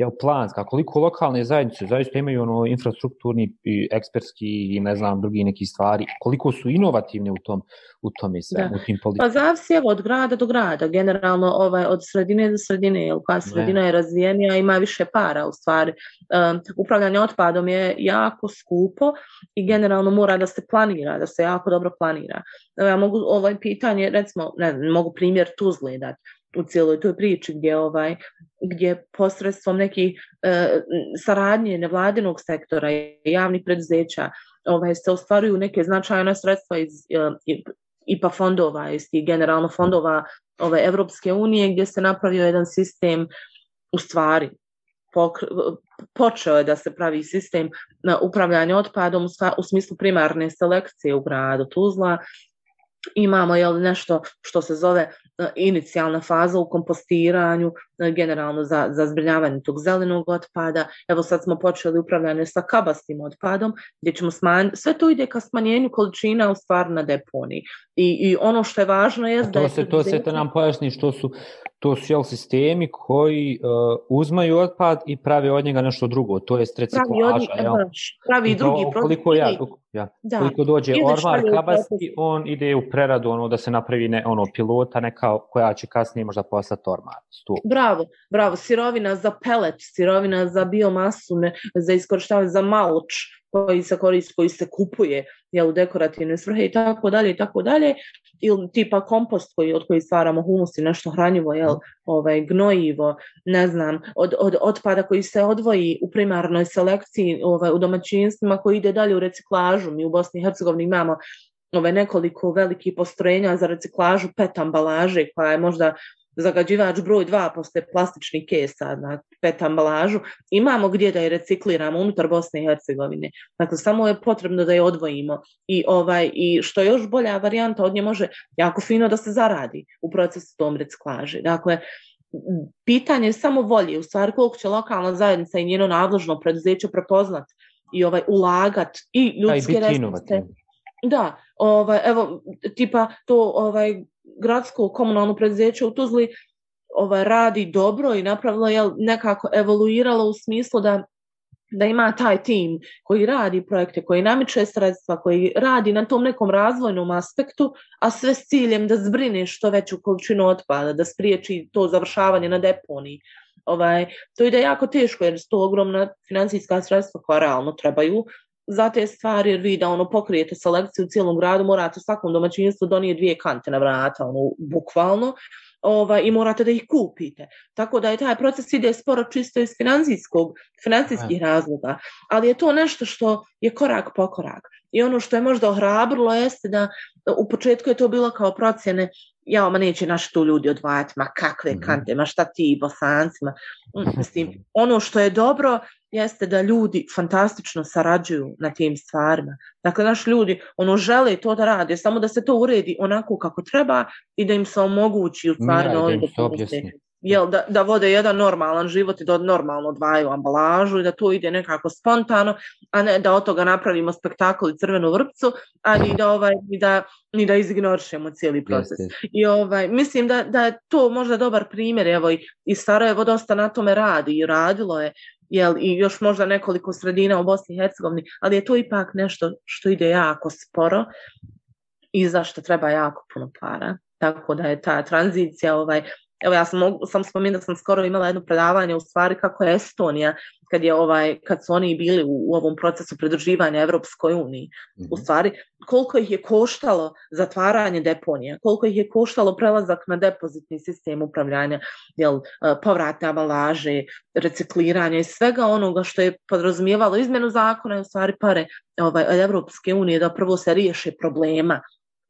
jel, planska, koliko lokalne zajednice zaista imaju ono infrastrukturni i ekspertski i ne znam drugi neki stvari, koliko su inovativne u tom u tome sve, da. u tim politikama. Pa zavisi evo od grada do grada, generalno ovaj, od sredine do sredine, jel, koja sredina ne. je razvijenija, ima više para u stvari. Um, upravljanje otpadom je jako skupo i generalno mora da se planira, da se jako dobro planira. Ja mogu ovaj pitanje, recimo, ne mogu primjer Tuzle dati u cijeloj toj priči gdje ovaj gdje posredstvom neki e, saradnje nevladinog sektora i javnih preduzeća ovaj se ostvaruju neke značajne sredstva iz e, IPA fondova iz tih generalno fondova ove Evropske unije gdje se napravio jedan sistem u stvari počeo je da se pravi sistem na upravljanje otpadom u, u smislu primarne selekcije u gradu Tuzla. Imamo jel, nešto što se zove inicijalna faza u kompostiranju, e, generalno za, za zbrinjavanje tog zelenog otpada. Evo sad smo počeli upravljanje sa kabastim otpadom, gdje ćemo smanjiti, sve to ide ka smanjenju količina u stvar na deponiji. I, I ono što je važno je da... To se, to se te nam pojasni što su, to su jel, sistemi koji uh, uzmaju otpad i prave od njega nešto drugo, to je reciklaža. Pravi, od, pravi drugi koliko ja, ja, da. koliko dođe ormar kabasti, on ide u preradu ono da se napravi ne, ono pilota neka koja će kasnije možda postati ormar. Stup. Bravo, bravo, sirovina za pelet, sirovina za biomasu, ne, za iskorištavanje za malč koji se koristi, koji se kupuje jel, u dekorativne svrhe i tako dalje i tako dalje ili tipa kompost koji, od koji stvaramo humus i nešto hranjivo, jel, ovaj, gnojivo, ne znam, od, od otpada koji se odvoji u primarnoj selekciji ovaj, u domaćinstvima koji ide dalje u reciklažu. Mi u Bosni i Hercegovini imamo ove nekoliko velikih postrojenja za reciklažu pet ambalaže koja je možda zagađivač broj dva posle plastičnih kesa na pet ambalažu, imamo gdje da je recikliramo unutar Bosne i Hercegovine. Dakle, samo je potrebno da je odvojimo. I, ovaj, I što je još bolja varijanta, od nje može jako fino da se zaradi u procesu tom reciklaže. Dakle, pitanje je samo volje, u stvari koliko će lokalna zajednica i njeno nadložno preduzeće prepoznat i ovaj ulagat i ljudske resurse. Da, ovaj, evo, tipa to ovaj, gradsko komunalno preduzeće u Tuzli ovaj, radi dobro i napravilo je nekako evoluiralo u smislu da da ima taj tim koji radi projekte, koji namiče sredstva, koji radi na tom nekom razvojnom aspektu, a sve s ciljem da zbrine što veću količinu otpada, da spriječi to završavanje na deponiji. Ovaj, to ide jako teško jer su to ogromna financijska sredstva koja realno trebaju za te stvari, jer vi da ono pokrijete selekciju u cijelom gradu, morate svakom domaćinstvu donije dvije kante na vrata, ono, bukvalno, ovaj, i morate da ih kupite. Tako da je taj proces ide sporo čisto iz financijskog, financijskih razloga, ali je to nešto što je korak po korak. I ono što je možda ohrabrilo jeste da u početku je to bilo kao procjene ja, ma neće naši tu ljudi odvajati, ma kakve mhm. kante, ma šta ti bosancima. Mm, mislim, ono što je dobro jeste da ljudi fantastično sarađuju na tim stvarima. Dakle, naši ljudi ono žele to da rade, samo da se to uredi onako kako treba i da im se omogući u stvari ja, da, jel, da, da vode jedan normalan život i da normalno dvaju ambalažu i da to ide nekako spontano, a ne da od toga napravimo spektakl i crvenu vrpcu, a ni da, ovaj, ni da, ni da izignorišemo cijeli proces. Jeste. I ovaj, mislim da, da je to možda dobar primjer, evo i, i Sarajevo dosta na tome radi i radilo je, jel, i još možda nekoliko sredina u Bosni i Hercegovini, ali je to ipak nešto što ide jako sporo i zašto treba jako puno para. Tako da je ta tranzicija ovaj, Evo ja sam, mogu, sam spominjala da sam skoro imala jedno predavanje u stvari kako je Estonija kad je ovaj kad su oni bili u, u ovom procesu pridruživanja Evropskoj uniji. Mm -hmm. U mhm. stvari koliko ih je koštalo zatvaranje deponija, koliko ih je koštalo prelazak na depozitni sistem upravljanja, jel eh, povratne ambalaže, recikliranje i svega onoga što je podrazumijevalo izmenu zakona i u stvari pare ovaj Evropske unije da prvo se riješe problema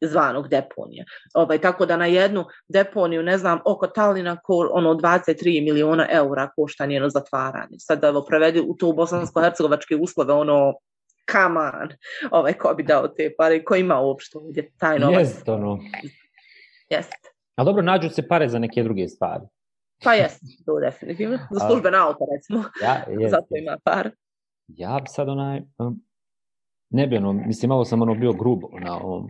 zvanog deponija. Ovaj, tako da na jednu deponiju, ne znam, oko Talina, ko, ono 23 miliona eura košta njeno zatvaranje. Sad evo prevedi u to bosansko-hercegovačke uslove, ono, come on, ovaj, ko bi dao te pare, ko ima uopšte ovdje taj novac. Jest, ono. Jest. A dobro, nađu se pare za neke druge stvari. Pa jest, to definitivno. Za službene auto, recimo. Ja, jest, Zato ima par. Ja bi sad onaj, um, ne bi ono, mislim, malo sam ono bio grubo na ovom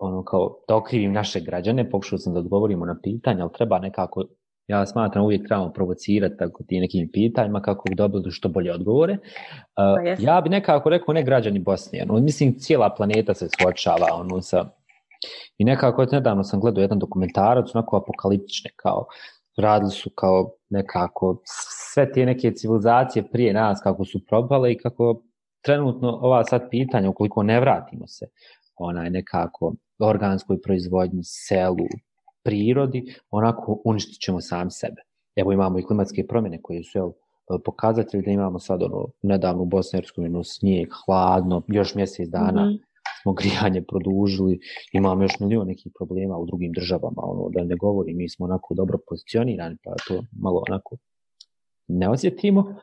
ono kao da okrivim naše građane, pokušao sam da odgovorimo na pitanja, ali treba nekako, ja smatram uvijek trebamo provocirati tako ti nekim pitanjima kako bi dobili što bolje odgovore. Uh, ja bi nekako rekao ne građani Bosnije, ono, mislim cijela planeta se suočava ono sa i nekako nedavno sam gledao jedan dokumentarac onako apokaliptične kao radili su kao nekako sve te neke civilizacije prije nas kako su propale i kako trenutno ova sad pitanja ukoliko ne vratimo se onaj nekako organskoj proizvodnji, selu, prirodi, onako uništit ćemo sami sebe. Evo imamo i klimatske promjene koje su jel, pokazatelji da imamo sad ono, nedavno u Bosnerskom jednu snijeg, hladno, još mjesec dana mm -hmm. smo grijanje produžili, imamo još milion nekih problema u drugim državama, ono, da ne govorim, mi smo onako dobro pozicionirani, pa to malo onako ne osjetimo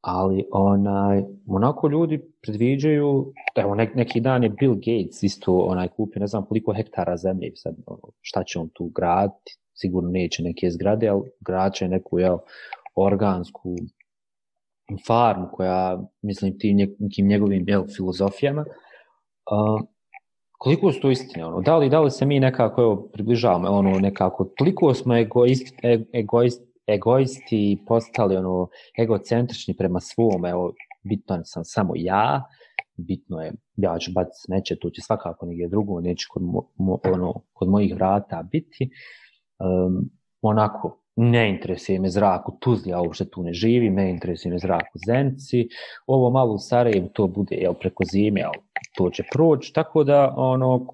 ali onaj, onako ljudi predviđaju, evo nek, neki dan je Bill Gates isto onaj kupio, ne znam koliko hektara zemlje, sad ono, šta će on tu graditi, sigurno neće neke zgrade, ali grad će neku jel, organsku farmu koja, mislim, tim nekim njegovim jel, filozofijama. Uh, koliko su to istine? Ono? Da, li, da li se mi nekako evo, približavamo, ono, nekako, toliko smo egoist, e, egoist, egoisti postali ono, egocentrični prema svom, evo, bitno sam samo ja, bitno je, ja ću baciti smeće, tu će svakako negdje drugo, neće kod, mo, mo, ono, kod mojih vrata biti. Um, onako, ne interesuje me zrak u Tuzli, a uopšte tu ne živi, ne interesuje me zrak u Zenci, ovo malo u Sarajevu to bude jel, preko zime, ali to će proći, tako da ono,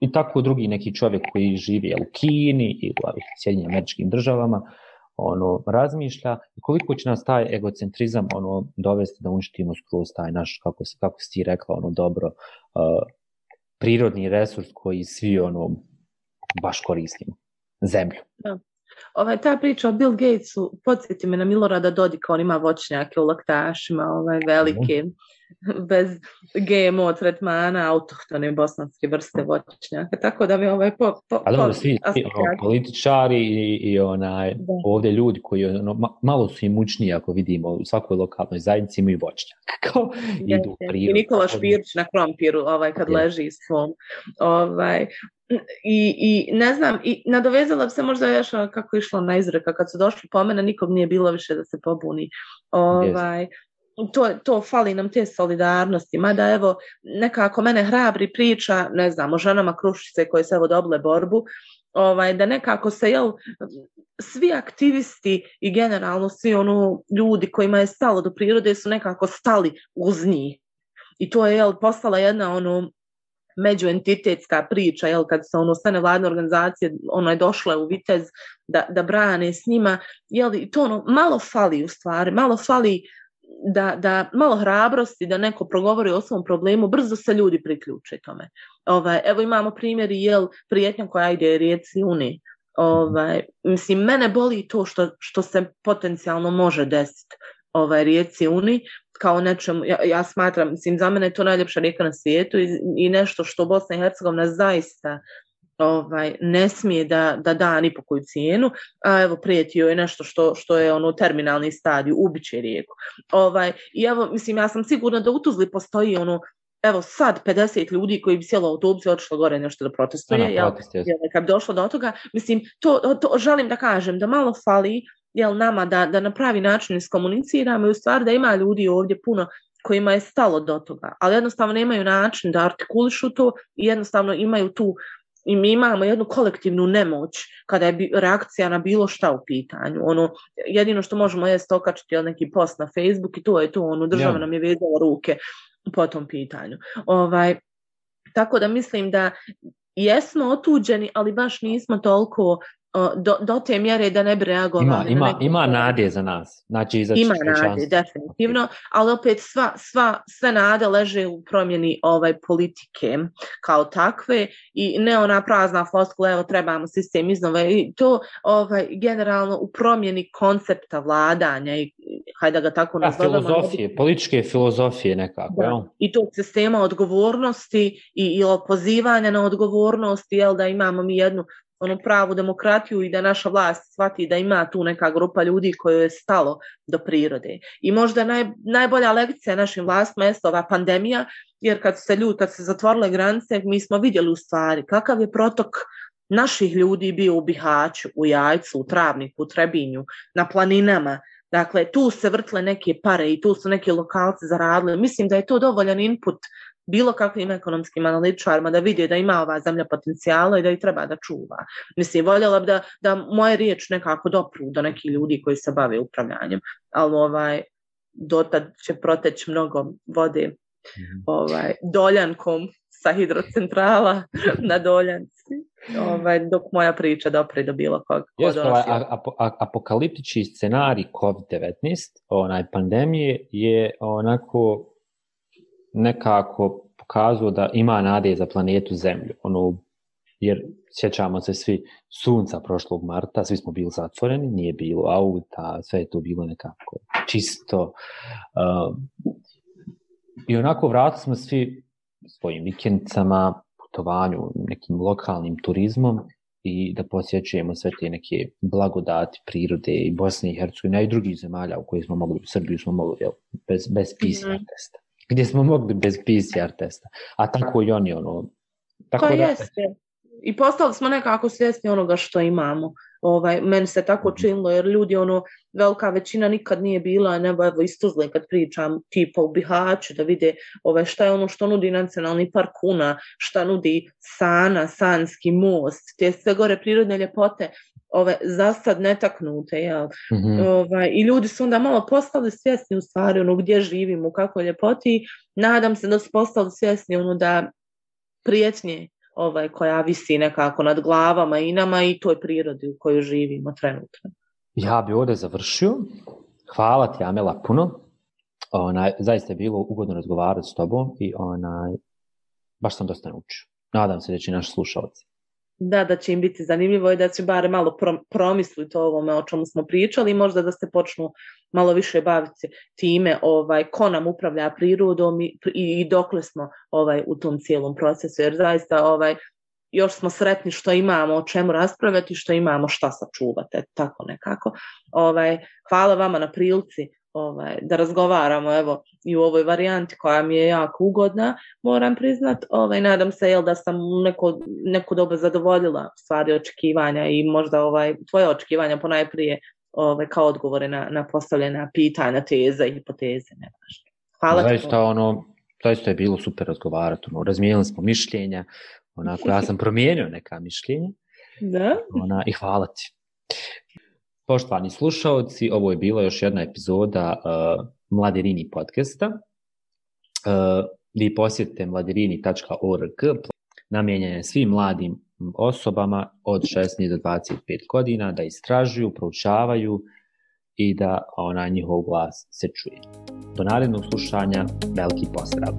i tako drugi neki čovjek koji živi jel, u Kini ili u Sjedinjim američkim državama, ono, razmišlja i koliko će nas taj egocentrizam ono, dovesti da uništimo skroz taj naš, kako, se, kako si ti rekla, ono, dobro, uh, prirodni resurs koji svi ono, baš koristimo, zemlju. Da. Ovaj, ta priča o Bill Gatesu, podsjeti me na Milorada Dodika, on ima voćnjake u laktašima, ovaj, velike, mm bez GMO tretmana, autohtone bosanske vrste voćnjaka, tako da mi ovaj po, po, Ali po, svi, svi ono, političari i, i onaj, da. ovdje ljudi koji ono, malo su imućniji ako vidimo u svakoj lokalnoj zajednici imaju voćnjak. Kao, idu I Nikola Špirić na krompiru ovaj, kad je. leži svom. Ovaj, I, i ne znam, i nadovezala se možda još kako išlo na izreka, kad su došli po mene, nikom nije bilo više da se pobuni. Ovaj, to, to fali nam te solidarnosti, mada evo nekako mene hrabri priča, ne znam, o ženama Krušice koje se evo doble borbu, ovaj, da nekako se, jel, svi aktivisti i generalno svi ono ljudi kojima je stalo do prirode su nekako stali uz njih. I to je, jel, postala jedna ono međuentitetska priča, jel, kad se ono sve nevladne organizacije ono je došle u Vitez da, da brane s njima, jel, i to ono malo fali u stvari, malo fali da, da malo hrabrosti da neko progovori o svom problemu, brzo se ljudi priključe tome. Ovaj, evo imamo primjer i jel prijetnja koja ide rijeci Uni. Ovaj, mislim, mene boli to što, što se potencijalno može desiti ovaj, rijeci Uni, kao nečemu, ja, ja smatram, mislim, za mene je to najljepša rijeka na svijetu i, i nešto što Bosna i Hercegovina zaista ovaj ne smije da da da ni po koju cijenu a evo prijetio je nešto što što je ono terminalni stadij ubiće rijeku. Ovaj i evo mislim ja sam sigurna da u Tuzli postoji ono evo sad 50 ljudi koji bi sjelo autobus i otišlo gore nešto da protestuje ja kad bi došlo do toga mislim to, to želim da kažem da malo fali jel nama da da na pravi način iskomuniciramo i u stvari da ima ljudi ovdje puno kojima je stalo do toga, ali jednostavno nemaju način da artikulišu to i jednostavno imaju tu i mi imamo jednu kolektivnu nemoć kada je reakcija na bilo šta u pitanju. Ono, jedino što možemo je okačiti neki post na Facebook i to je to, ono, država ja. nam je vezala ruke po tom pitanju. Ovaj, tako da mislim da jesmo otuđeni, ali baš nismo toliko do, do te mjere da ne bi reagovali. Ima, ima, ima nade za nas. Znači, za ima nade, definitivno, ali opet sva, sva, sve nade leže u promjeni ovaj politike kao takve i ne ona prazna floskula, evo trebamo sistem iznove i to ovaj, generalno u promjeni koncepta vladanja i hajde ga tako nazovemo. Filozofije, ne... političke filozofije nekako. Da. Jel? I to sistema odgovornosti i, i pozivanja na odgovornosti, jel da imamo mi jednu ono pravu demokratiju i da naša vlast shvati da ima tu neka grupa ljudi koju je stalo do prirode. I možda naj, najbolja lekcija našim vlastima je ova pandemija, jer kad se ljudi, kad se zatvorile granice, mi smo vidjeli u stvari kakav je protok naših ljudi bio u Bihaću, u Jajcu, u Travniku, u Trebinju, na planinama. Dakle, tu se vrtle neke pare i tu su neki lokalci zaradili. Mislim da je to dovoljan input bilo kakvim ekonomskim analitičarima da vidi da ima ova zemlja potencijala i da ih treba da čuva. Mislim, voljela bi da, da moje riječ nekako dopru do nekih ljudi koji se bave upravljanjem, ali ovaj, dotad će proteći mnogo vode mm. ovaj, doljankom sa hidrocentrala na doljanci. Ovaj, dok moja priča dopre do bilo kog. Jeste, ovaj, ap apokaliptični scenarij COVID-19, onaj pandemije, je onako nekako pokazao da ima nade za planetu Zemlju. Ono, jer sjećamo se svi sunca prošlog marta, svi smo bili zatvoreni, nije bilo auta, sve je to bilo nekako čisto. Uh, I onako vratili smo svi svojim vikendicama, putovanju, nekim lokalnim turizmom i da posjećujemo sve te neke blagodati prirode i Bosne i Hercegovine i drugih zemalja u kojih smo mogli, u Srbiju smo mogli jel, bez, bez PCR mm. testa. Gdje smo mogli bez PCR testa. A tako i oni ono... Tako pa da, jeste. I postali smo nekako svjesni onoga što imamo. Ovaj, meni se tako mhm. činilo, jer ljudi, ono, velika većina nikad nije bila, nebo evo istuzle kad pričam tipa u Bihaću, da vide ovaj, šta je ono što nudi nacionalni park Una, šta nudi Sana, Sanski most, te sve gore prirodne ljepote, ove, zastad netaknute, jel? Mm -hmm. ovaj, I ljudi su onda malo postali svjesni u stvari, ono, gdje živimo, u kakvoj ljepoti, nadam se da su postali svjesni, ono, da prijetnje ovaj, koja visi nekako nad glavama i nama i toj prirodi u kojoj živimo trenutno. Ja bi ovdje završio. Hvala ti, Amela, puno. Onaj, zaista je bilo ugodno razgovarati s tobom i onaj, baš sam dosta naučio. Nadam se da će naši slušalci. Da, da će im biti zanimljivo i da će bare malo promisliti o ovome o čemu smo pričali i možda da se počnu malo više baviti time ovaj, ko nam upravlja prirodom i, i dokle smo ovaj, u tom cijelom procesu. Jer zaista ovaj, još smo sretni što imamo o čemu raspravljati, što imamo šta sačuvati, tako nekako. Ovaj, hvala vama na prilici ovaj, da razgovaramo evo, i u ovoj varijanti koja mi je jako ugodna, moram priznat. Ovaj, nadam se jel, da sam neko, neko doba zadovoljila stvari očekivanja i možda ovaj, tvoje očekivanja ponajprije ovaj, kao odgovore na, na postavljena pitanja, teze i hipoteze. Ne Hvala zaista, ti. Ono, zaista je bilo super razgovarati. Ono, razmijenili smo mišljenja. Onako, ja sam promijenio neka mišljenja. Da? Ona, I hvala ti. Poštovani slušalci, ovo je bila još jedna epizoda e, uh, Mladirini podcasta. Uh, vi posjetite mladirini.org, namijenjen je svim mladim osobama od 16 do 25 godina da istražuju, proučavaju i da ona njihov glas se čuje. Do narednog slušanja, veliki pozdrav!